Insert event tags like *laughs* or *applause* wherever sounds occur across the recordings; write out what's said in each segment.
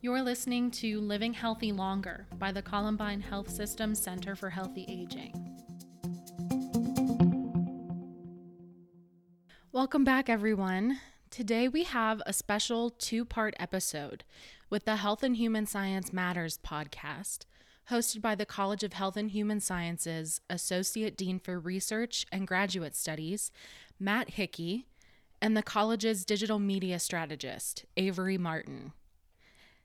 You're listening to Living Healthy Longer by the Columbine Health System Center for Healthy Aging. Welcome back, everyone. Today we have a special two part episode with the Health and Human Science Matters podcast, hosted by the College of Health and Human Sciences Associate Dean for Research and Graduate Studies, Matt Hickey, and the college's digital media strategist, Avery Martin.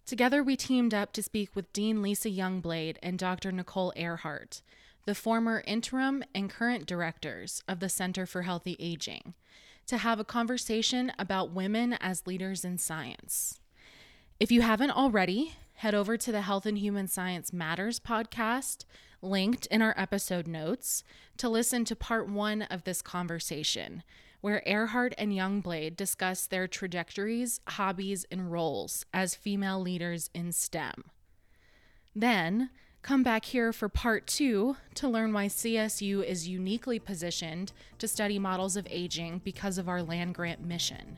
Together, we teamed up to speak with Dean Lise Youngblade and Dr. Nicole Ehrhart, the former interim and current directors of the Center for Healthy Aging, to have a conversation about women as leaders in science. If you haven't already, head over to the Health and Human Science Matters podcast, linked in our episode notes, to listen to part one of this conversation where Ehrhart and Youngblade discuss their trajectories, hobbies, and roles as female leaders in STEM. Then, come back here for part two to learn why CSU is uniquely positioned to study models of aging because of our land grant mission.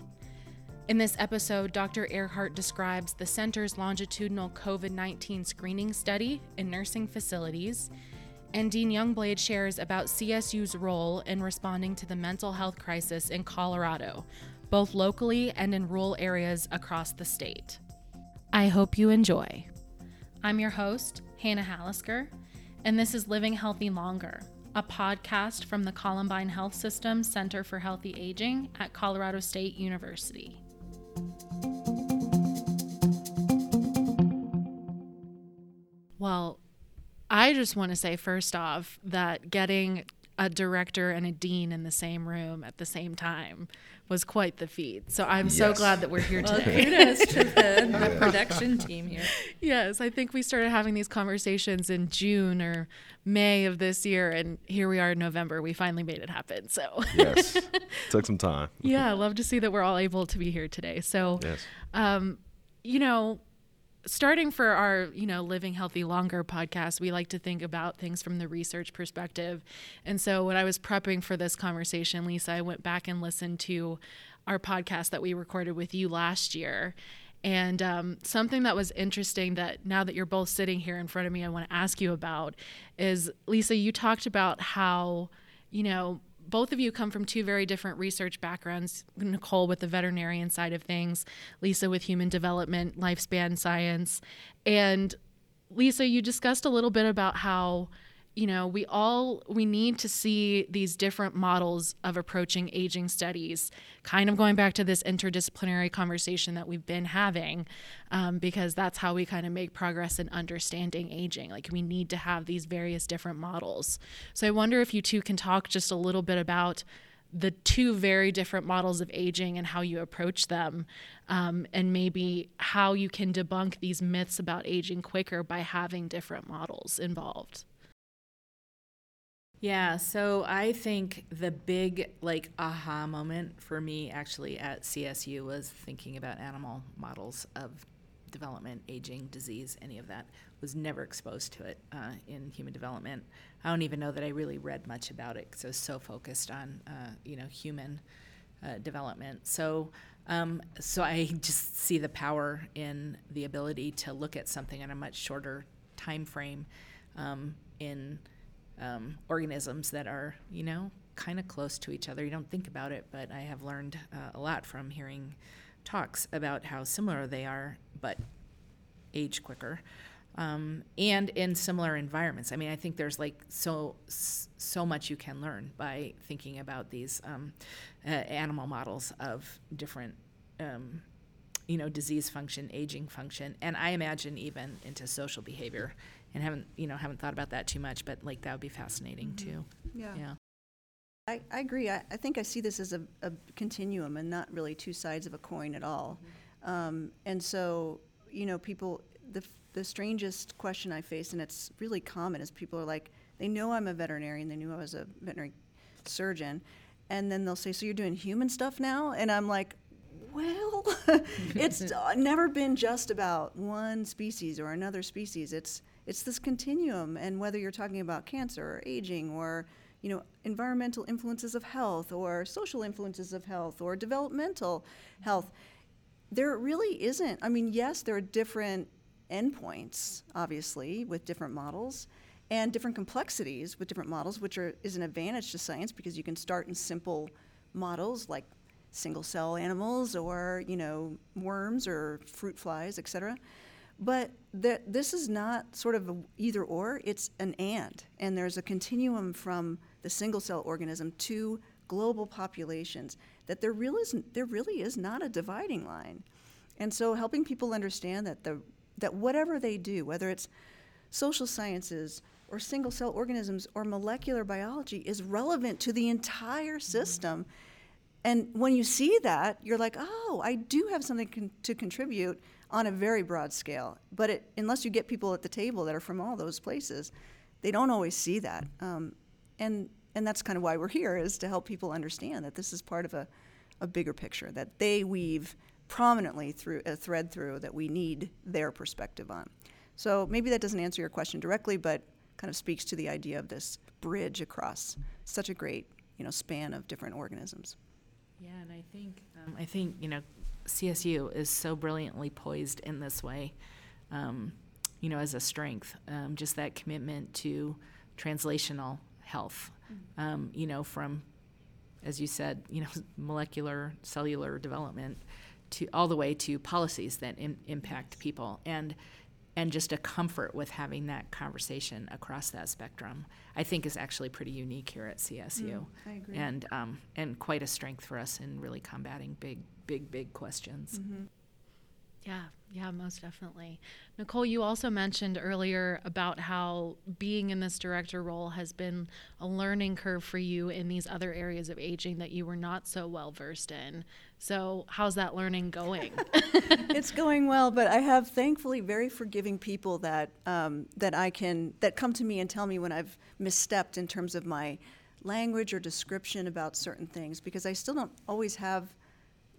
In this episode, Dr. Ehrhart describes the center's longitudinal COVID 19 screening study in nursing facilities and Dean Youngblade shares about CSU's role in responding to the mental health crisis in Colorado, both locally and in rural areas across the state. I hope you enjoy. I'm your host, Hannah Hallisker, and this is Living Healthy Longer, a podcast from the Columbine Health System Center for Healthy Aging at Colorado State University. Well, I just want to say first off that getting a director and a dean in the same room at the same time was quite the feat. So I'm yes. so glad that we're here well, today. Kudos to *laughs* the, the production team here. Yes, I think we started having these conversations in June or May of this year, and here we are in November. We finally made it happen. So yes, *laughs* took some time. yeah, I love to see that we're all able to be here today. So, yes. um, you know, starting for our you know living healthy longer podcast we like to think about things from the research perspective. And so when i was prepping for this conversation lise i went back and listened to our podcast that we recorded with you last year. And um, something that was interesting that now that you're both sitting here in front of me i want to ask you about is lise you talked about how you know both of you come from two very different research backgrounds Nicole with the veterinarian side of things, Lise with human development, lifespan science. And Lise, you discussed a little bit about how you know we all we need to see these different models of approaching aging studies kind of going back to this interdisciplinary conversation that we've been having um, because that's how we kind of make progress in understanding aging like we need to have these various different models so i wonder if you two can talk just a little bit about the two very different models of aging and how you approach them, um, and maybe how you can debunk these myths about aging quicker by having different models involved. Yeah, so I think the big like aha moment for me actually at CSU was thinking about animal models of development, aging, disease, any of that. Was never exposed to it uh, in human development. I don't even know that I really read much about it because I was so focused on uh, you know human uh, development. So um, so I just see the power in the ability to look at something in a much shorter time frame um, in um, organisms that are, you know, kind of close to each other. You don't think about it, but I have learned uh, a lot from hearing talks about how similar they are, but age quicker. Um, and in similar environments. I mean, I think there's like so so much you can learn by thinking about these um, uh, animal models of different, um, you know, disease function, aging function, and I imagine even into social behavior. And haven't you know haven't thought about that too much but like that would be fascinating mm-hmm. too. Yeah. Yeah. I, I agree. I, I think i see this as a, a continuum and not really two sides of a coin at all. Mm-hmm. um, and so you know people the, the strangest question i face and it's really common is people are like they know i'm a veterinarian they knew i was a veterinary surgeon and then they'll say so you're doing human stuff now? And i'm like well, *laughs* it's uh, never been just about one species or another species. It's it's this continuum, and whether you're talking about cancer or aging or you know environmental influences of health or social influences of health or developmental health, there really isn't. I mean, yes, there are different endpoints, obviously, with different models, and different complexities with different models, which are, is an advantage to science because you can start in simple models like single cell animals or you know worms or fruit flies, et cetera. But that this is not sort of either or; it's an and, and there's a continuum from the single cell organism to global populations. That there really isn't, there really is not a dividing line, and so helping people understand that the that whatever they do, whether it's social sciences or single cell organisms or molecular biology, is relevant to the entire system. Mm-hmm and when you see that, you're like, oh, I do have something con- to contribute on a very broad scale. But it, unless you get people at the table that are from all those places, they don't always see that. Um, and and that's kind of why we're here is to help people understand that this is part of a, a bigger picture that they weave prominently through a thread through that we need their perspective on. So maybe that doesn't answer your question directly, but kind of speaks to the idea of this bridge across such a great you know span of different organisms. Yeah, and I think um, I think you know CSU is so brilliantly poised in this way, um, you know, as a strength. Um, just that commitment to translational health, mm-hmm. um, you know, from as you said, you know, *laughs* molecular cellular development to all the way to policies that impact people and and just a comfort with having that conversation across that spectrum, I think is actually pretty unique here at CSU. Mm, I agree. And, um, and quite a strength for us in really combating big, big, big questions. Mm-hmm. Yeah, yeah, most definitely. Nicole, you also mentioned earlier about how being in this director role has been a learning curve for you in these other areas of aging that you were not so well versed in. So, how's that learning going? *laughs* *laughs* it's going well, but I have thankfully very forgiving people that um, that I can that come to me and tell me when I've misstepped in terms of my language or description about certain things because I still don't always have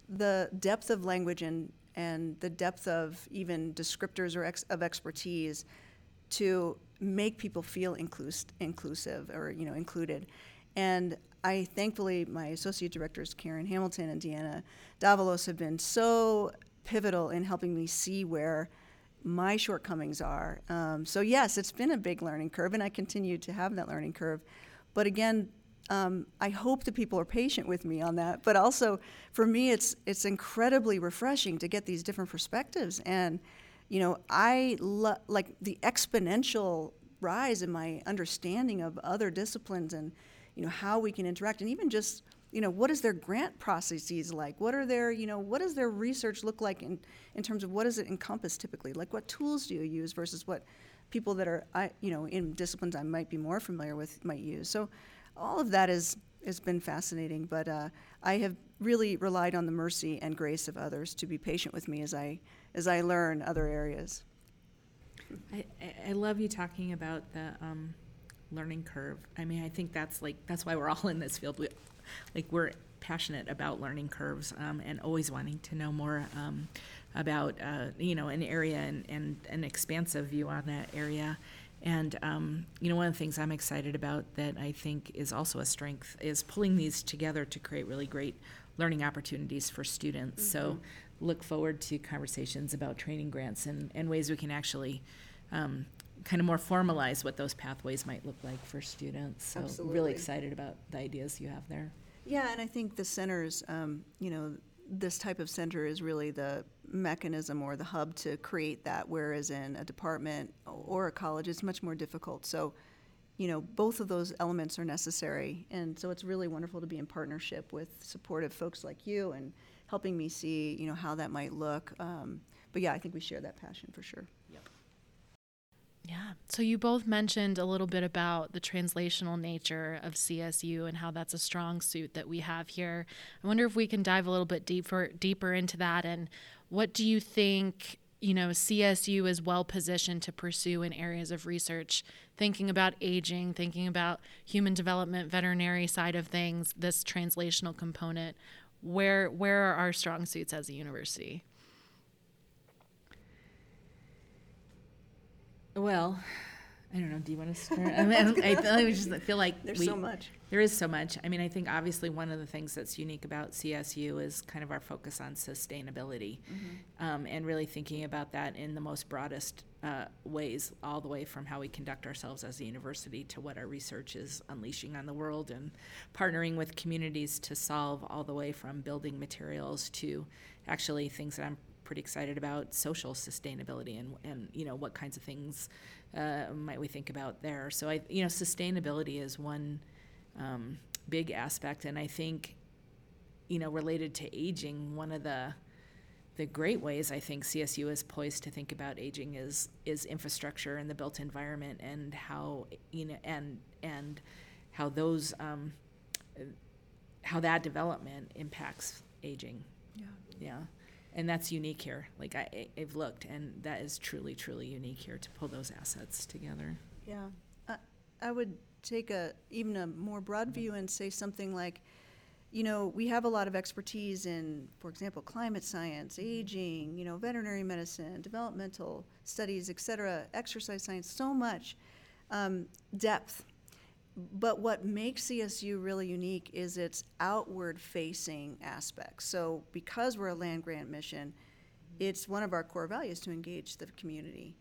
the depth of language and and the depth of even descriptors or ex- of expertise to make people feel inclus- inclusive or you know included. And I thankfully my associate directors Karyn Hamilton and Deana Davalos have been so pivotal in helping me see where my shortcomings are. Um, so yes, it's been a big learning curve, and I continue to have that learning curve. But again, um, I hope that people are patient with me on that. But also, for me, it's it's incredibly refreshing to get these different perspectives. And you know, I lo- like the exponential rise in my understanding of other disciplines and you know how we can interact, and even just you know what is their grant processes like? What are their you know what does their research look like in in terms of what does it encompass typically? Like what tools do you use versus what people that are I you know in disciplines I might be more familiar with might use. So all of that is has been fascinating. But uh, I have really relied on the mercy and grace of others to be patient with me as I as I learn other areas. I, I love you talking about the um, learning curve. I mean, I think that's like that's why we're *laughs* all in this field. We, like we're passionate about learning curves um, and always wanting to know more um, about uh, you know an area and, and an expansive view on that area. And um, you know, one of the things I'm excited about that I think is also a strength is pulling these together to create really great learning opportunities for students. Mm-hmm. So look forward to conversations about training grants and, and ways we can actually um, kind of more formalize what those pathways might look like for students. So Absolutely. really excited about the ideas you have there. Yeah, and I think the centers, um, you know, this type of center is really the mechanism or the hub to create that, whereas in a department or a college, it's much more difficult. So, you know, both of those elements are necessary. And so it's really wonderful to be in partnership with supportive folks like you and helping me see, you know, how that might look. Um, but yeah, I think we share that passion for sure. Yeah. So you both mentioned a little bit about the translational nature of CSU and how that's a strong suit that we have here. I wonder if we can dive a little bit deeper deeper into that and what do you think, you know, CSU is well positioned to pursue in areas of research, thinking about aging, thinking about human development, veterinary side of things, this translational component. Where where are our strong suits as a university? Well, I don't know. Do you want to *laughs* start? I, mean, I, I, I just feel like There's we- so much. There is so much. I mean, I think obviously one of the things that's unique about CSU is kind of our focus on sustainability um, and really thinking about that in the most broadest uh, ways, all the way from how we conduct ourselves as a university to what our research is unleashing on the world and partnering with communities to solve all the way from building materials to actually things that I'm pretty excited about social sustainability and, and you know what kinds of things uh, might we think about there so i you know sustainability is one um, big aspect and i think you know related to aging one of the the great ways I think CSU is poised to think about aging is is infrastructure and the built environment and how you know and and how those um, how that development impacts aging. Yeah. Yeah. And that's unique here. Like I, I've looked, and that is truly, truly unique here to pull those assets together. Yeah, I, I would take a, even a more broad view and say something like, you know, we have a lot of expertise in, for example, climate science, aging, you know, veterinary medicine, developmental studies, et cetera, exercise science, so much um, depth. But what makes CSU really unique is its outward facing aspects. So, because we're a land grant mission, it's one of our core values to engage the community.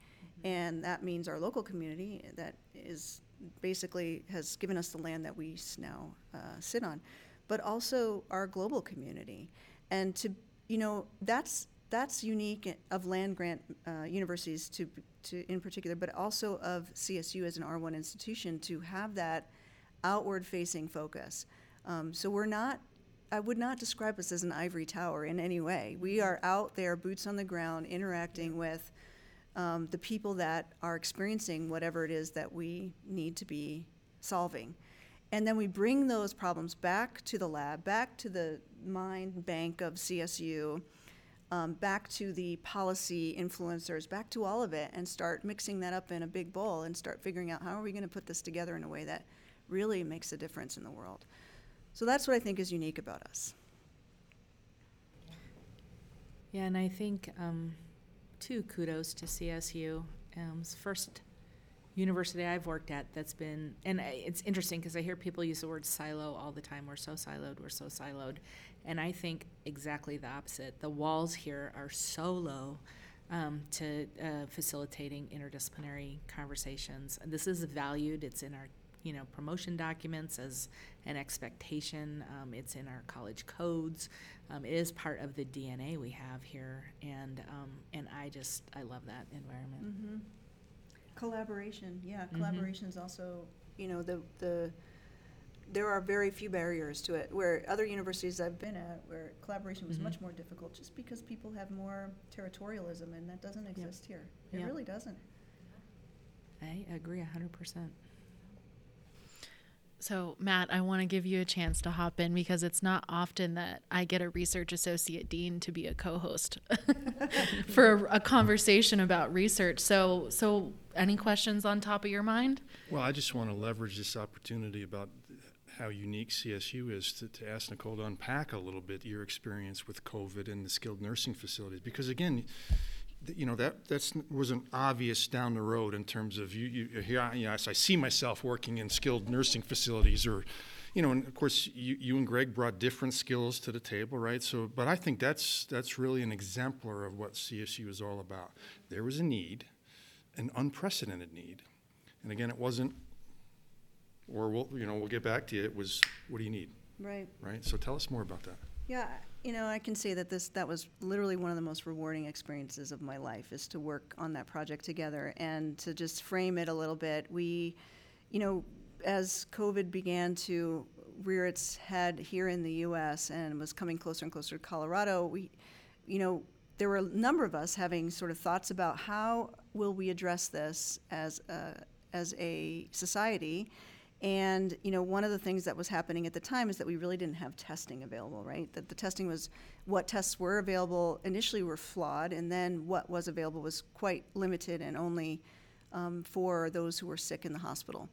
And that means our local community that is basically has given us the land that we now uh, sit on, but also our global community. And to, you know, that's, that's unique of land grant uh, universities to, to, in particular, but also of CSU as an R1 institution to have that outward facing focus. Um, so we're not I would not describe us as an ivory tower in any way. We are out there, boots on the ground, interacting with um, the people that are experiencing whatever it is that we need to be solving. And then we bring those problems back to the lab, back to the mind bank of CSU, um, back to the policy influencers, back to all of it, and start mixing that up in a big bowl and start figuring out how are we going to put this together in a way that really makes a difference in the world. So that's what I think is unique about us. Yeah, and I think, um, kudos to CSU. Um, it's first university I've worked at that's been, and it's interesting because I hear people use the word silo all the time. We're so siloed, we're so siloed. And I think exactly the opposite. The walls here are so low um, to uh, facilitating interdisciplinary conversations. This is valued, it's in our you know promotion documents as an expectation. Um, it's in our college codes. Um, it is part of the DNA we have here, and um, and I just I love that environment. Mm-hmm. Collaboration, yeah, Mhm. collaboration is also, you know, the, the, there are very few barriers to it, where other universities I've been at, where collaboration was Mhm. much more difficult, just because people have more territorialism, and that doesn't exist here. It Yep. really doesn't. I agree hundred percent. So, Matt, I want to give you a chance to hop in because it's not often that I get a research associate dean to be a co-host *laughs* for a, a conversation about research. So, so any questions on top of your mind? Well, I just want to leverage this opportunity about how unique CSU is to, to ask Nicole to unpack a little bit your experience with COVID and the skilled nursing facilities. Because again, you know that that's wasn't obvious down the road in terms of you. you here, I, yes, I see myself working in skilled nursing facilities, or you know, and of course, you, you and Greg brought different skills to the table, right? So, but I think that's that's really an exemplar of what CSU is all about. There was a need, an unprecedented need, and again, it wasn't or we'll, you know, we'll get back to you. It was, what do you need, Right. right? So tell us more about that. Yeah, you know, I can say that this, that was literally one of the most rewarding experiences of my life, is to work on that project together. And to just frame it a little bit, we, you know, as COVID began to rear its head here in the US and was coming closer and closer to Colorado, we, you know, there were a number of us having sort of thoughts about how will we address this as a, as a society. And you know, one of the things that was happening at the time is that we really didn't have testing available, right? That the testing was what tests were available initially were flawed, and then what was available was quite limited and only um, for those who were sick in the hospital.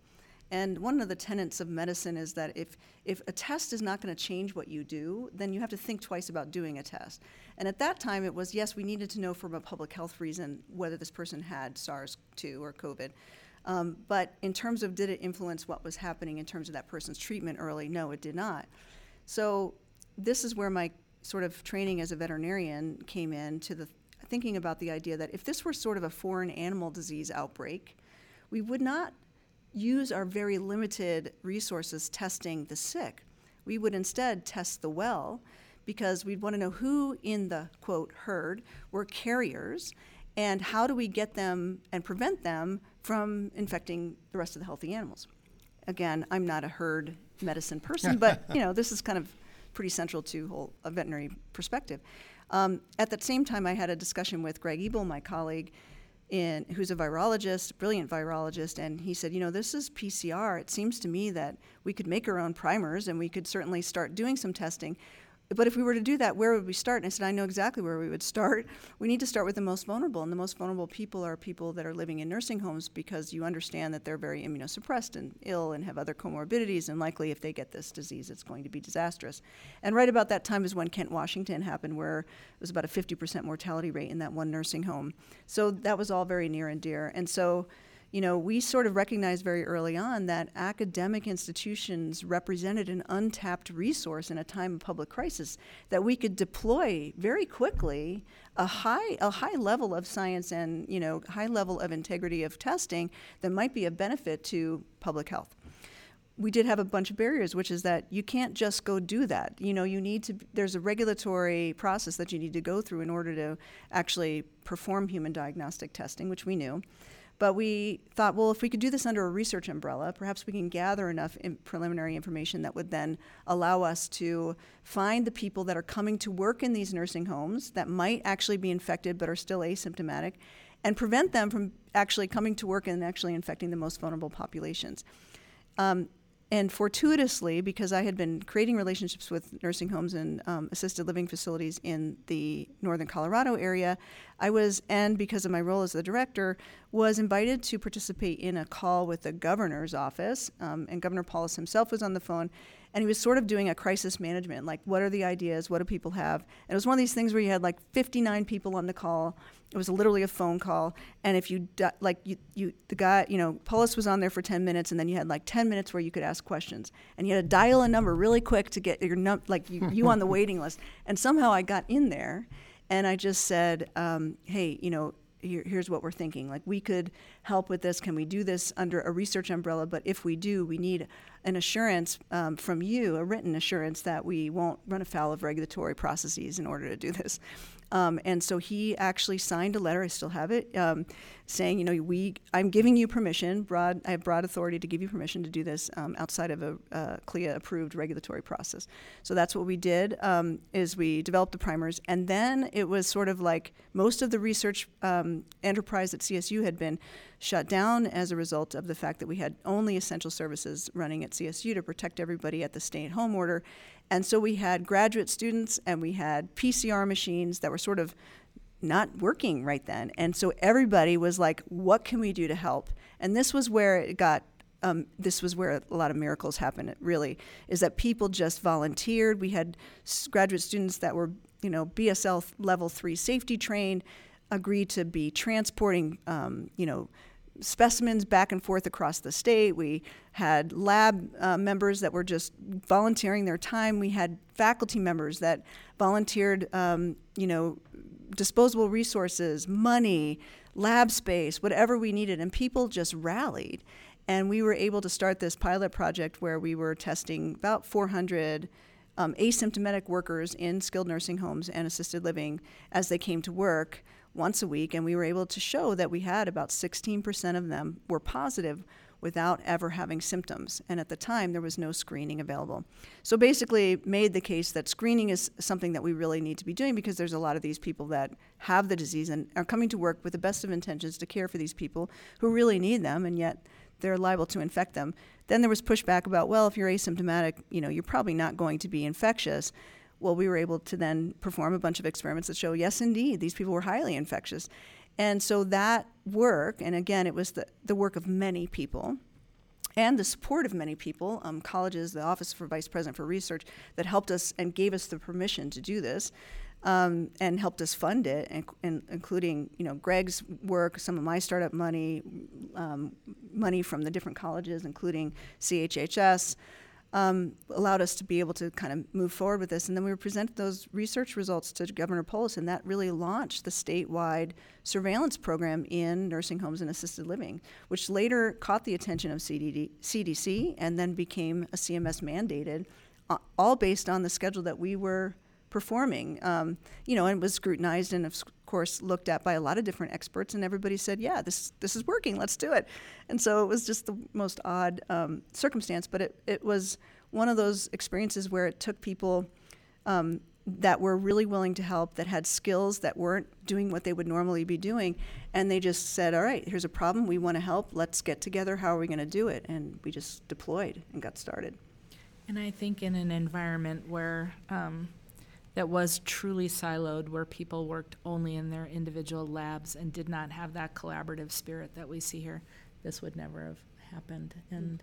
And one of the tenets of medicine is that if, if a test is not going to change what you do, then you have to think twice about doing a test. And at that time, it was yes, we needed to know from a public health reason whether this person had SARS 2 or COVID. Um, but in terms of did it influence what was happening in terms of that person's treatment early? No, it did not. So this is where my sort of training as a veterinarian came in to the thinking about the idea that if this were sort of a foreign animal disease outbreak, we would not use our very limited resources testing the sick. We would instead test the well because we'd want to know who in the quote herd were carriers and how do we get them and prevent them from infecting the rest of the healthy animals. Again, I'm not a herd medicine person, but *laughs* you know this is kind of pretty central to whole a veterinary perspective. Um, at the same time, I had a discussion with Greg Ebel, my colleague, in, who's a virologist, brilliant virologist, and he said, you know, this is PCR. It seems to me that we could make our own primers and we could certainly start doing some testing. But if we were to do that, where would we start? And I said, I know exactly where we would start. *laughs* We need to start with the most vulnerable. And the most vulnerable people are people that are living in nursing homes because you understand that they're very immunosuppressed and ill and have other comorbidities. And likely, if they get this disease, it's going to be disastrous. And right about that time is when Kent, Washington happened, where it was about a 50% mortality rate in that one nursing home. So that was all very near and dear. And so you know, we sort of recognized very early on that academic institutions represented an untapped resource in a time of public crisis that we could deploy very quickly a high a high level of science and you know high level of integrity of testing that might be a benefit to public health we did have a bunch of barriers, which is that you can't just go do that. You know, you need to, there's a regulatory process that you need to go through in order to actually perform human diagnostic testing, which we knew. But we thought, well, if we could do this under a research umbrella, perhaps we can gather enough in preliminary information that would then allow us to find the people that are coming to work in these nursing homes that might actually be infected but are still asymptomatic and prevent them from actually coming to work and actually infecting the most vulnerable populations. Um, and fortuitously, because I had been creating relationships with nursing homes and um, assisted living facilities in the northern Colorado area, I was, and because of my role as the director, was invited to participate in a call with the governor's office. Um, and Governor Polis himself was on the phone and he was sort of doing a crisis management like what are the ideas? What do people have? And it was one of these things where you had like 59 people on the call. It was literally a phone call. And if you like you, you the guy you know Polis was on there for 10 minutes and then you had like 10 minutes where you could ask questions. And you had to dial a number really quick to get your num like you, you on the *laughs* waiting list. And somehow I got in there and I just said um, hey you know here, here's what we're thinking. Like, we could help with this. Can we do this under a research umbrella? But if we do, we need an assurance um, from you, a written assurance that we won't run afoul of regulatory processes in order to do this. Um, and so he actually signed a letter. I still have it, um, saying, you know, we, I'm giving you permission. Broad, I have broad authority to give you permission to do this um, outside of a uh, CLIA-approved regulatory process. So that's what we did. Um, is we developed the primers, and then it was sort of like most of the research um, enterprise at CSU had been shut down as a result of the fact that we had only essential services running at CSU to protect everybody at the stay-at-home order. And so we had graduate students and we had PCR machines that were sort of not working right then. And so everybody was like, what can we do to help? And this was where it got um, this was where a lot of miracles happened. Really, is that people just volunteered. We had graduate students that were, you know, BSL level three safety trained, agreed to be transporting, um, you know, specimens back and forth across the state. We had lab uh, members that were just volunteering their time. We had faculty members that volunteered, um, you know, disposable resources, money, lab space, whatever we needed. And people just rallied. And we were able to start this pilot project where we were testing about 400 um, asymptomatic workers in skilled nursing homes and assisted living as they came to work once a week, and we were able to show that we had about 16% of them were positive without ever having symptoms. And at the time, there was no screening available. So basically, made the case that screening is something that we really need to be doing because there's a lot of these people that have the disease and are coming to work with the best of intentions to care for these people who really need them, and yet they're liable to infect them. Then there was pushback about, well, if you're asymptomatic, you know, you're probably not going to be infectious well, we were able to then perform a bunch of experiments that show, yes, indeed, these people were highly infectious. And so that work, and again, it was the, the work of many people and the support of many people, um, colleges, the Office for Vice President for Research, that helped us and gave us the permission to do this. Um, and helped us fund it, and, and, including you know Greg's work, some of my startup money, um, money from the different colleges, including CHHS, um, allowed us to be able to kind of move forward with this. And then we presented those research results to Governor Polis, and that really launched the statewide surveillance program in nursing homes and assisted living, which later caught the attention of CDD, CDC and then became a CMS mandated, uh, all based on the schedule that we were performing. Um, you know, and was scrutinized and of course looked at by a lot of different experts, and everybody said, "Yeah, this this is working. Let's do it." And so it was just the most odd um, circumstance, but it it was one of those experiences where it took people. Um, that were really willing to help, that had skills that weren't doing what they would normally be doing, and they just said, "All right, here's a problem. We want to help. Let's get together. How are we going to do it?" And we just deployed and got started. And I think in an environment where um, that was truly siloed, where people worked only in their individual labs and did not have that collaborative spirit that we see here, this would never have happened. And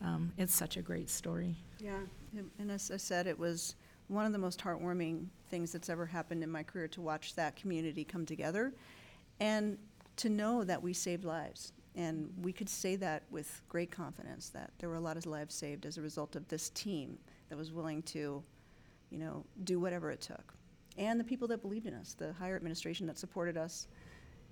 um, it's such a great story. Yeah, and- and as I said, it was one of the most heartwarming things that's ever happened in my career to watch that community come together and to know that we saved lives. And we could say that with great confidence, that there were a lot of lives saved as a result of this team that was willing to, you know, do whatever it took. And the people that believed in us, the higher administration that supported us,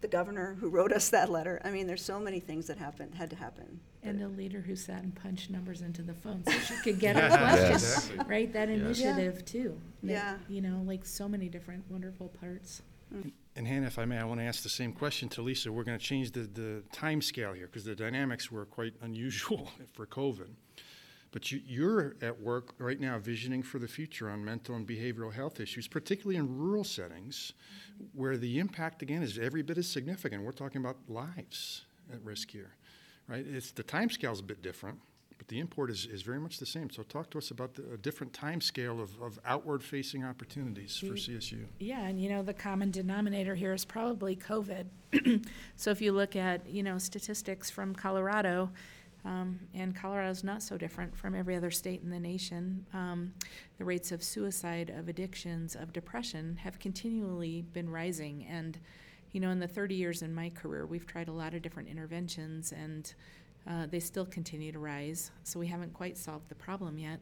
the governor who wrote us that letter. I mean, there's so many things that happened, had to happen. And a leader who sat and punched numbers into the phone so she could *laughs* get her Yeah, questions, *laughs* exactly. right? That Yeah. initiative too. That, Yeah. You know, like so many different wonderful parts. Mm. And Hannah, if I may, I want to ask the same question to Lise. We're going to change the, the time scale here because the dynamics were quite unusual *laughs* for COVID. But you, you're at work right now visioning for the future on mental and behavioral health issues, particularly in rural settings where the impact, again, is every bit as significant. We're talking about lives at risk here, right? It's, the time scale is a bit different, but the import is, is very much the same. So talk to us about the, a different time scale of, of outward-facing opportunities for CSU. Yeah, and you know, the common denominator here is probably COVID. *clears throat* so if you look at, you know, statistics from Colorado, um, and is not so different from every other state in the nation, um, the rates of suicide, of addictions, of depression have continually been rising. And, you know, in the 30 years in my career, we've tried a lot of different interventions and uh, they still continue to rise. So we haven't quite solved the problem yet.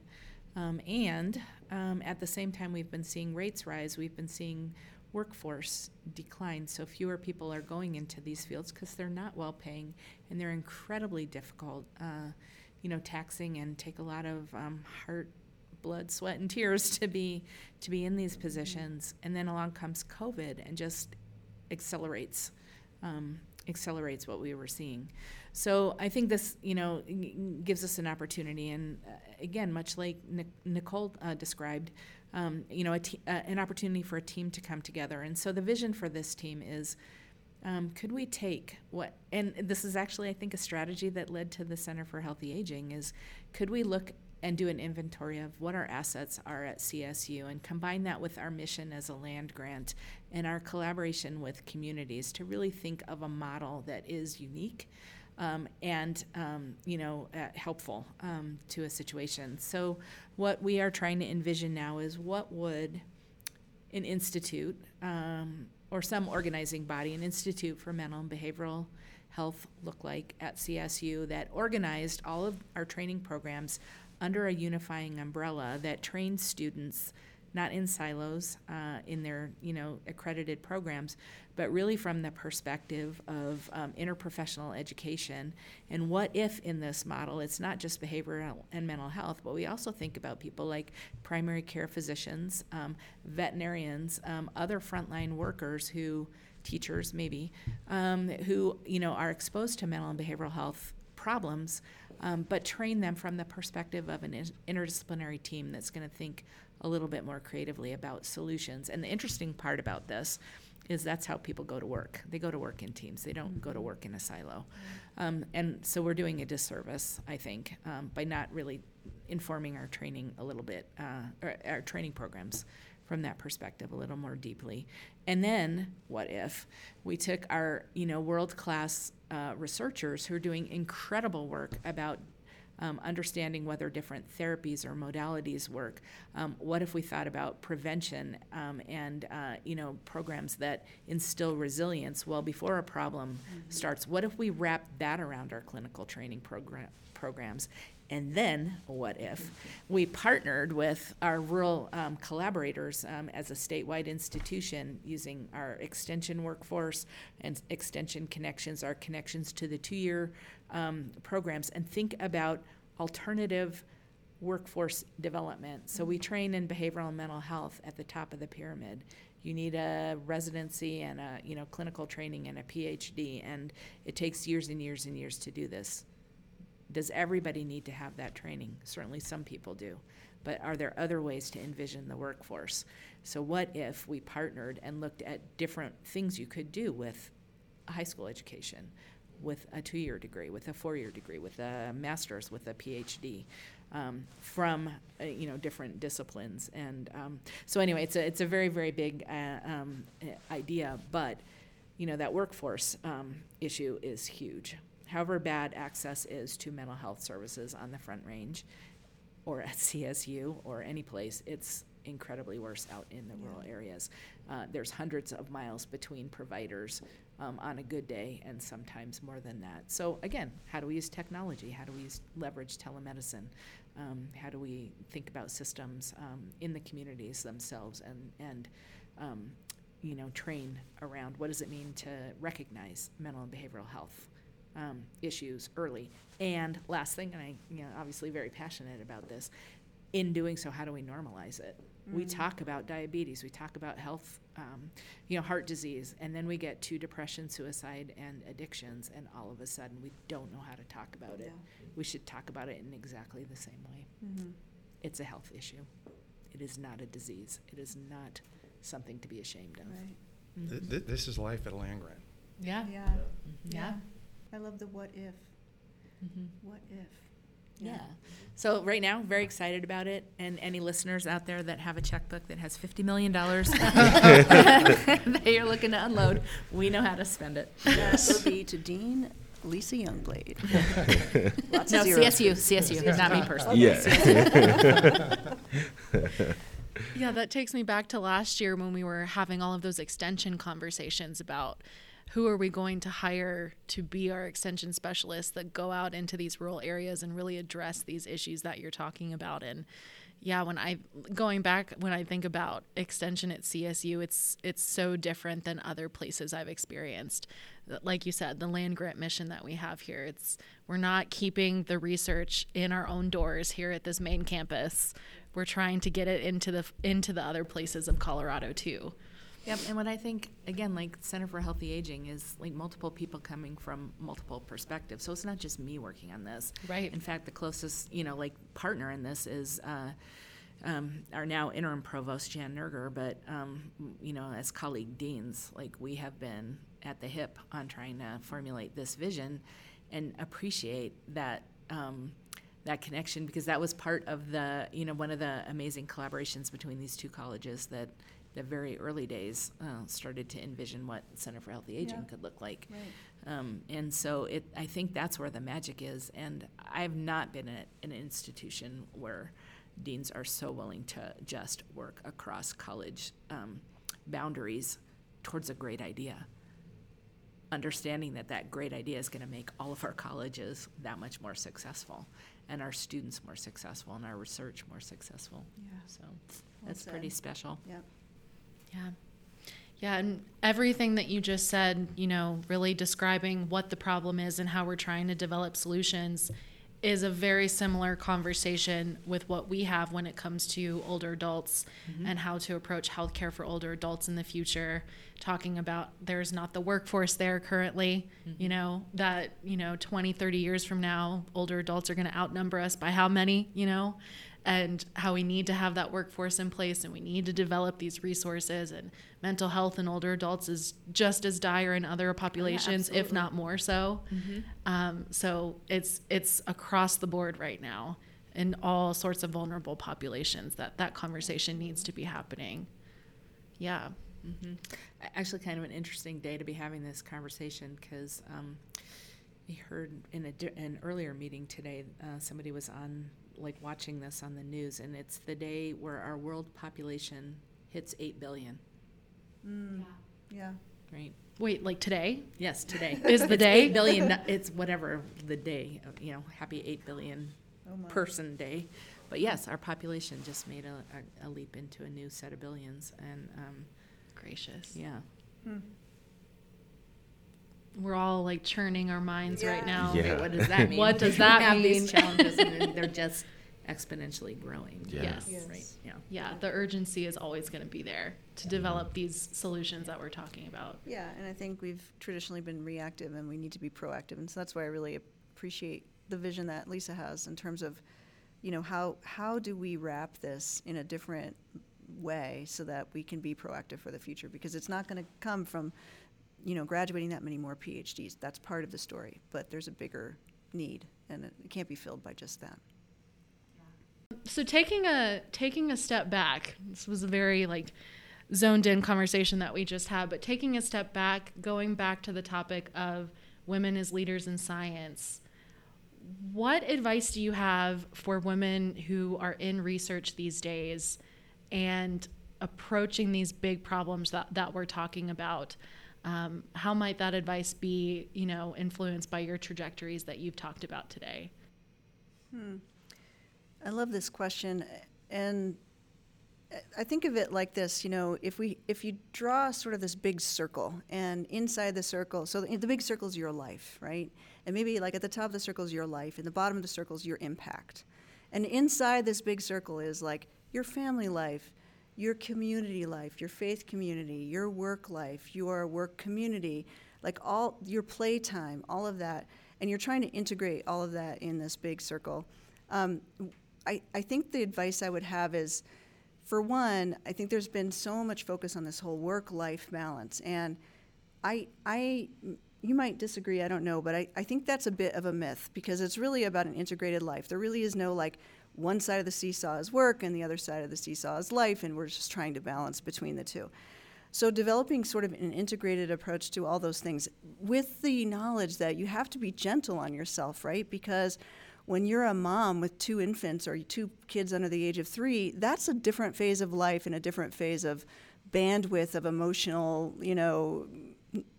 Um, and um, at the same time, we've been seeing rates rise. We've been seeing workforce decline. So fewer people are going into these fields because they're not well paying and they're incredibly difficult, uh, you know, taxing and take a lot of um, heart, blood, sweat, and tears to be to be in these positions. And then along comes COVID and just accelerates um, accelerates what we were seeing. So I think this, you know, gives us an opportunity, and uh, again, much like Nic- Nicole uh, described, um, you know, te- uh, an opportunity for a team to come together. And so the vision for this team is. Um, could we take what and this is actually i think a strategy that led to the center for healthy aging is could we look and do an inventory of what our assets are at csu and combine that with our mission as a land grant and our collaboration with communities to really think of a model that is unique um, and um, you know uh, helpful um, to a situation. So what we are trying to envision now is what would an institute um, or some organizing body, an institute for mental and behavioral health look like at CSU that organized all of our training programs under a unifying umbrella that trains students not in silos uh, in their you know accredited programs but really from the perspective of um, interprofessional education and what if in this model it's not just behavioral and mental health but we also think about people like primary care physicians um, veterinarians um, other frontline workers who teachers maybe um, who you know are exposed to mental and behavioral health problems um, but train them from the perspective of an in- interdisciplinary team that's going to think a little bit more creatively about solutions. And the interesting part about this is that's how people go to work. They go to work in teams. They don't go to work in a silo. Um, and so we're doing a disservice, I think, um, by not really informing our training a little bit, uh, or our training programs from that perspective a little more deeply. And then, what if we took our, you know, world class uh, researchers who are doing incredible work about um, understanding whether different therapies or modalities work. Um, what if we thought about prevention um, and uh, you know programs that instill resilience well before a problem starts? What if we wrap that around our clinical training program? programs and then, what if we partnered with our rural um, collaborators um, as a statewide institution using our extension workforce and extension connections, our connections to the two year um, programs, and think about alternative workforce development. So, we train in behavioral and mental health at the top of the pyramid. You need a residency and a you know clinical training and a PhD, and it takes years and years and years to do this. Does everybody need to have that training? Certainly some people do. But are there other ways to envision the workforce? So, what if we partnered and looked at different things you could do with a high school education, with a two year degree, with a four year degree, with a master's, with a PhD? Um, from uh, you know different disciplines and um, so anyway it's a it's a very very big uh, um, idea but you know that workforce um, issue is huge however bad access is to mental health services on the Front Range or at CSU or any place, it's incredibly worse out in the rural areas. Uh, there's hundreds of miles between providers um, on a good day and sometimes more than that. So, again, how do we use technology? How do we use, leverage telemedicine? Um, how do we think about systems um, in the communities themselves and, and um, you know, train around what does it mean to recognize mental and behavioral health? um, issues early. And last thing, and I, you know, obviously very passionate about this. In doing so, how do we normalize it? We talk about diabetes, we talk about health, um, you know, heart disease, and then we get to depression, suicide, and addictions, and all of a sudden we don't know how to talk about it. We should talk about it in exactly the same way. Mm-hmm. It's a health issue. It is not a disease. It is not something to be ashamed of. Right. Th- th- This is life at land grant. Yeah. Yeah. Yeah. I love the what if. Mhm. What if? Yeah. So right now, very excited about it. And any listeners out there that have a checkbook that has fifty million dollars *laughs* that you're looking to unload, we know how to spend it. That will be to Dean Lise Youngblade. *laughs* Lots No, of zeros. CSU, CSU, not me personally. Yeah. *laughs* Yeah, that takes me back to last year when we were having all of those extension conversations about who are we going to hire to be our extension specialists that go out into these rural areas and really address these issues that you're talking about? And yeah when i going back when i think about extension at csu it's it's so different than other places i've experienced. Like you said the land grant mission that we have here it's we're not keeping the research in our own doors here at this main campus. We're trying to get it into the into the other places of colorado too Yep, and what I think, again, like Center for Healthy Aging is like multiple people coming from multiple perspectives. So it's not just me working on this. Right. In fact, the closest, you know, like partner in this is uh, um, our now interim provost, Jan Nerger, but, um, you know, as colleague deans, like we have been at the hip on trying to formulate this vision and appreciate that. Um, that connection because that was part of the you know one of the amazing collaborations between these two colleges that the very early days uh, started to envision what Center for Healthy Aging Yeah. could look like. Right. Um, and so it, I think that's where the magic is. And I've not been at an institution where deans are so willing to just work across college um, boundaries towards a great idea. Understanding that that great idea is going to make all of our colleges that much more successful, and our students more successful, and our research more successful. Yeah. So Well that's pretty special. Yep. Yeah. Yeah, and everything that you just said, you know, really describing what the problem is and how we're trying to develop solutions is a very similar conversation with what we have when it comes to older adults mm-hmm. and how to approach healthcare for older adults in the future. Talking about there's not the workforce there currently, mm-hmm. you know, that, you know, 20, 30 years from now, older adults are going to outnumber us by how many, you know? And how we need to have that workforce in place and we need to develop these resources and mental health in older adults is just as dire in other populations if not more so. Um, so it's it's across the board right now in all sorts of vulnerable populations that that conversation needs to be happening. Yeah. A- Actually, kind of an interesting day to be having this conversation because, um, I heard in a an earlier meeting today, uh, somebody was on like watching this on the news, and it's the day where our world population hits eight billion. Mm, yeah. Right. Wait, like today? Yes, today *laughs* Is the It's day? eight billion. It's whatever the day. uh, You know, happy eight billion Oh person day. But yes, our population just made a, a, a leap into a new set of billions, and um, Gracious. yeah. Hmm. We're all like churning our minds right now. Yeah. Okay, what does that *laughs* mean? What does We that have mean? these challenges, and they're *laughs* just exponentially growing. Yeah. Yes. Yes. Right. Yeah. Yeah, the urgency is always going to be there to develop these solutions that we're talking about. Yeah, and I think we've traditionally been reactive and we need to be proactive. And so that's why I really appreciate the vision that Lise has in terms of, you know, how, how do we wrap this in a different way so that we can be proactive for the future? Because it's not going to come from, you know, graduating that many more PhDs. That's part of the story, but there's a bigger need and it can't be filled by just that. So taking a taking a step back, this was a very like zoned in conversation that we just had, but taking a step back, going back to the topic of women as leaders in science, what advice do you have for women who are in research these days and approaching these big problems that, that we're talking about? Um, how might that advice be, you know, influenced by your trajectories that you've talked about today? Hmm. I love this question, and I think of it like this. You know, if we if you draw sort of this big circle, and inside the circle, so the, the big circle is your life, right? And maybe like at the top of the circle is your life, and the bottom of the circle is your impact, and inside this big circle is like your family life, your community life, your faith community, your work life, your work community, like all your playtime, all of that, and you're trying to integrate all of that in this big circle. Um, I, I think the advice I would have is, for one, I think there's been so much focus on this whole work-life balance, and I, I, you might disagree, I don't know, but I, I think that's a bit of a myth because it's really about an integrated life. There really is no like one side of the seesaw is work and the other side of the seesaw is life, and we're just trying to balance between the two. So developing sort of an integrated approach to all those things with the knowledge that you have to be gentle on yourself, right? Because when you're a mom with two infants or two kids under the age of three, that's a different phase of life and a different phase of bandwidth of emotional, you know,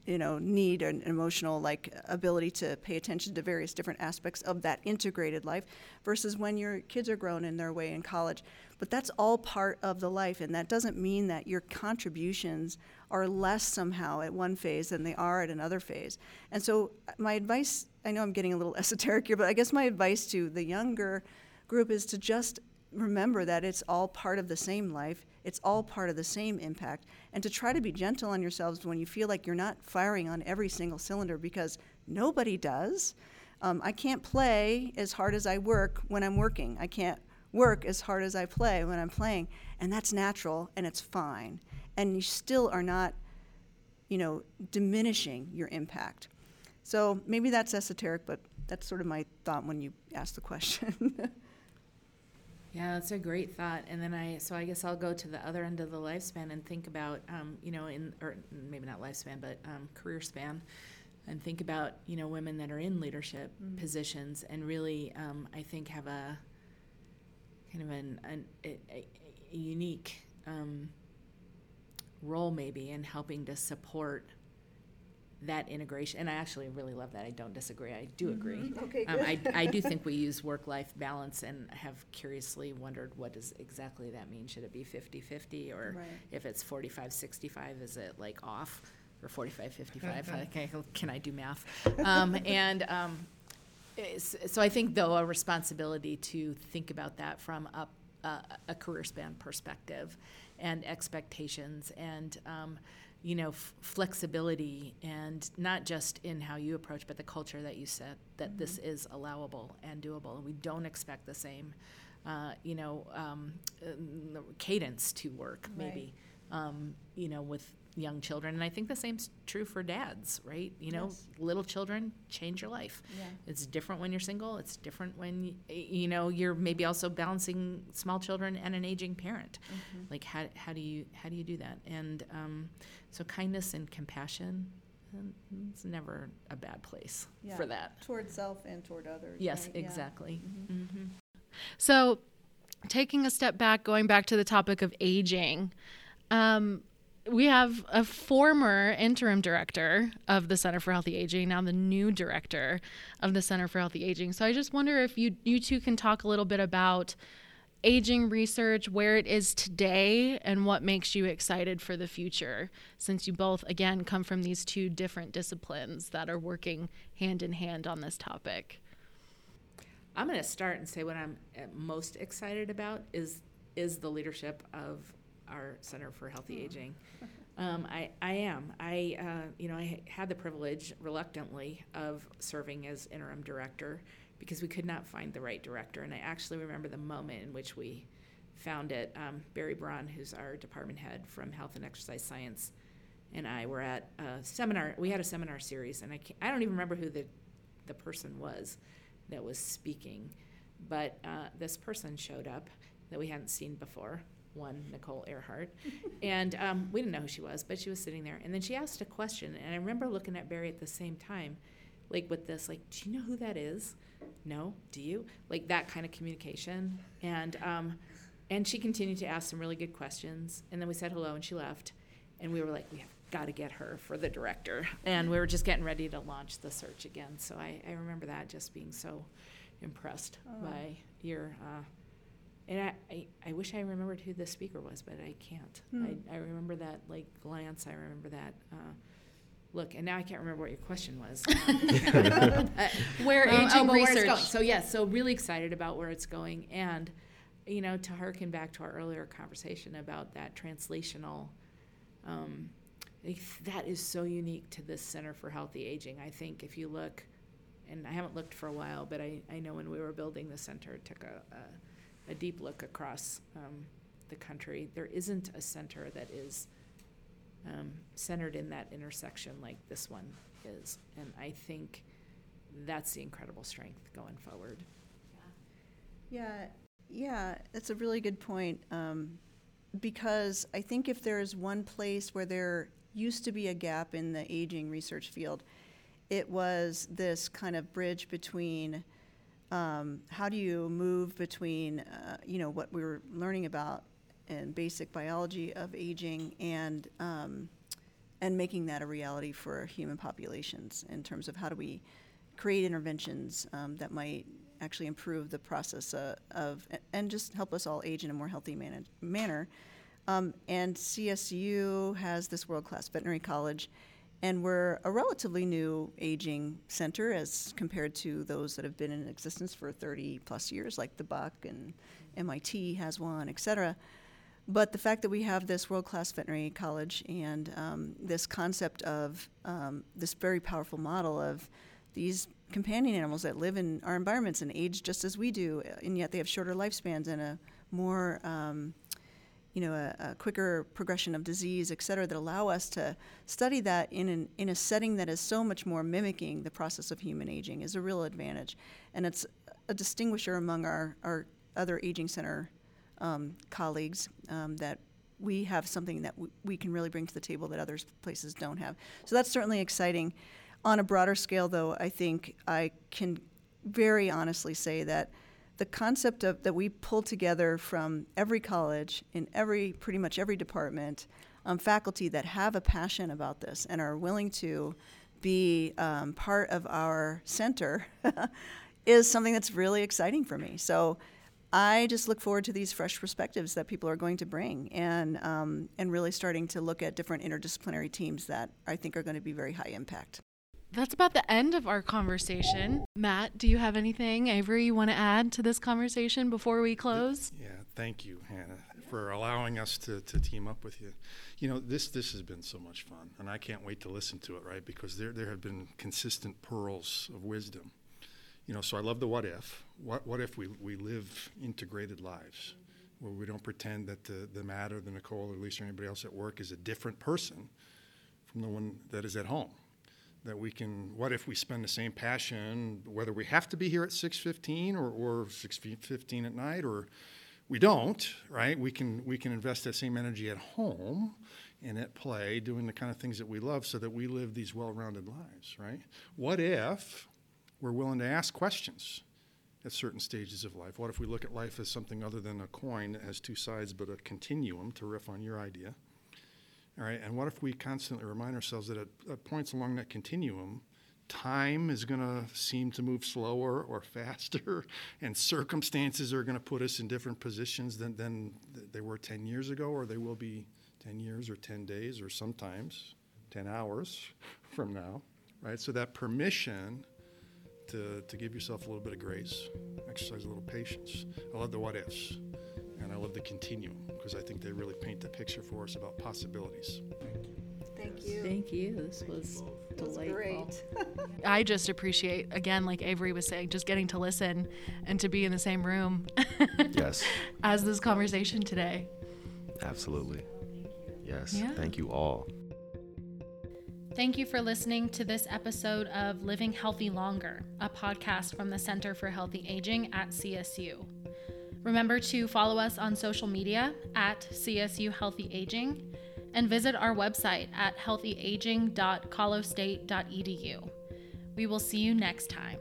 you know, need and emotional like ability to pay attention to various different aspects of that integrated life versus when your kids are grown in their way in college. But that's all part of the life, and that doesn't mean that your contributions are less somehow at one phase than they are at another phase. And so, uh, my advice I know I'm getting a little *laughs* esoteric here, but I guess my advice to the younger group is to just remember that it's all part of the same life, it's all part of the same impact, and to try to be gentle on yourselves when you feel like you're not firing on every single cylinder because nobody does. Um, I can't play as hard as I work when I'm working. I can't work as hard as I play when I'm playing, and that's natural and it's fine. And you still are not, you know, diminishing your impact. So maybe that's esoteric, but that's sort of my thought when you ask the question. *laughs* Yeah, that's a great thought. And then I, so I guess I'll go to the other end of the lifespan and think about, um, you know, in, or maybe not lifespan, but um, career span, and think about, you know, women that are in leadership positions and really, um, I think, have a kind of an, an a, a, a unique um, role maybe in helping to support that integration. And I actually really love that. I don't disagree. I do agree. Okay, Um, I, I do *laughs* think we use work-life balance and have curiously wondered what does exactly that mean? Should it be 50-50 or Right. if it's 45-65, is it like off? Or 45-55, *laughs* okay, can I do math? Um, and, um, so I think though a responsibility to think about that from a, a, a career span perspective and expectations and, um, you know, f- flexibility and not just in how you approach, but the culture that you set, that this is allowable and doable. And we don't expect the same, uh, you know, um, uh, cadence to work, maybe, um, you know, with young children. And I think the same's true for dads, right? You know, Yes. little children change your life. Yeah. It's different when you're single. It's different when y- you know you're maybe also balancing small children and an aging parent. Like how, how do you how do you do that? And um, so kindness and compassion it's never a bad place Yeah. for that. Toward self and toward others. Yes, right? Yeah. exactly. Mhm. hmm So, taking a step back, going back to the topic of aging, um, we have a former interim director of the Center for Healthy Aging, now the new director of the Center for Healthy Aging. So, I just wonder if you you two can talk a little bit about aging research, where it is today, and what makes you excited for the future, since you both, again, come from these two different disciplines that are working hand in hand on this topic. I'm going to start and say what I'm uh, most excited about is is the leadership of our Center for Healthy Aging. Um, I, I am. I uh, you know I had the privilege reluctantly of serving as interim director because we could not find the right director, and I actually remember the moment in which we found it. Um, Barry Braun, who's our department head from Health and Exercise Science, and I were at a seminar. We had a seminar series, and I can't, I don't even remember who the the person was that was speaking, but uh, this person showed up that we hadn't seen before. One Nicole Ehrhart, and um, we didn't know who she was, but she was sitting there, and then she asked a question, and I remember looking at Barry at the same time, like with this, like, do you know who that is? No, do you? Like that kind of communication, and um, and she continued to ask some really good questions, and then we said hello, and she left, and we were like, we have got to get her for the director, and we were just getting ready to launch the search again. So I, I remember that just being so impressed Oh. by your. Uh, and I, I, I wish I remembered who the speaker was, but I can't. Hmm. I, I remember that like glance. I remember that uh, look, and now I can't remember what your question was. *laughs* Where um, aging oh, but where it's research going. So yes, so really excited about where it's going, and you know, to harken back to our earlier conversation about that translational. Um, that is so unique to this Center for Healthy Aging. I think if you look, and I haven't looked for a while, but I, I know when we were building the center, it took a, a, a deep look across um, the country. There isn't a center that is um, centered in that intersection like this one is. And I think that's the incredible strength going forward. Yeah, yeah, that's a really good point. Um, because I think if there's one place where there used to be a gap in the aging research field, it was this kind of bridge between um, how do you move between, uh, you know, what we were learning about in basic biology of aging and um, and making that a reality for human populations in terms of how do we create interventions um, that might actually improve the process uh, of and just help us all age in a more healthy man- manner. Um, and CSU has this world-class veterinary college, and we're a relatively new aging center as compared to those that have been in existence for 30 plus years, like the Buck and MIT has one, et cetera. But the fact that we have this world-class veterinary college and um, this concept of um, this very powerful model of these companion animals that live in our environments and age just as we do, and yet they have shorter lifespans and a more, um, you know, a, a quicker progression of disease, et cetera, that allow us to study that in an, in a setting that is so much more mimicking the process of human aging is a real advantage, and it's a distinguisher among our, our other aging center um, colleagues um, that we have something that w- we can really bring to the table that other places don't have. So that's certainly exciting. On a broader scale, though, I think I can very honestly say that the concept of that we pull together from every college in every pretty much every department um, faculty that have a passion about this and are willing to be um, part of our center *laughs* is something that's really exciting for me. So I just look forward to these fresh perspectives that people are going to bring and, um, and really starting to look at different interdisciplinary teams that I think are going to be very high impact. That's about the end of our conversation. Matt, do you have anything, Avery, you want to add to this conversation before we close? Yeah, thank you, Hannah, for allowing us to, to team up with you. You know, this this has been so much fun, and I can't wait to listen to it, right? Because there there have been consistent pearls of wisdom. You know, so I love the what if. What what if we, we live integrated lives where we don't pretend that the, the Matt or the Nicole or Lise or anybody else at work is a different person from the one that is at home that we can what if we spend the same passion whether we have to be here at 6.15 or, or 6.15 at night or we don't right we can we can invest that same energy at home and at play, doing the kind of things that we love so that we live these well rounded lives, right? What if we're willing to ask questions at certain stages of life? What if we look at life as something other than a coin that has two sides but a continuum, to riff on your idea? All right, and what if we constantly remind ourselves that at, at points along that continuum, time is going to seem to move slower or faster, *laughs* and circumstances are going to put us in different positions than, than they were 10 years ago, or they will be 10 years or 10 days, or sometimes 10 hours *laughs* from now, right? So that permission to, to give yourself a little bit of grace, exercise a little patience. I love the what ifs, and I love the continuum, because I think they really paint the picture for us about possibilities. Thank you. Thank you. Thank you. This was That's delightful. great. *laughs* I just appreciate, again, like Avery was saying, just getting to listen and to be in the same room *laughs* Yes, as this conversation today. absolutely. Yes. Yeah. Thank you all. Thank you for listening to this episode of Living Healthy Longer, a podcast from the Center for Healthy Aging at CSU. Remember to follow us on social media at CSU Healthy Aging and visit our website at healthyaging.colostate.edu. We will see you next time.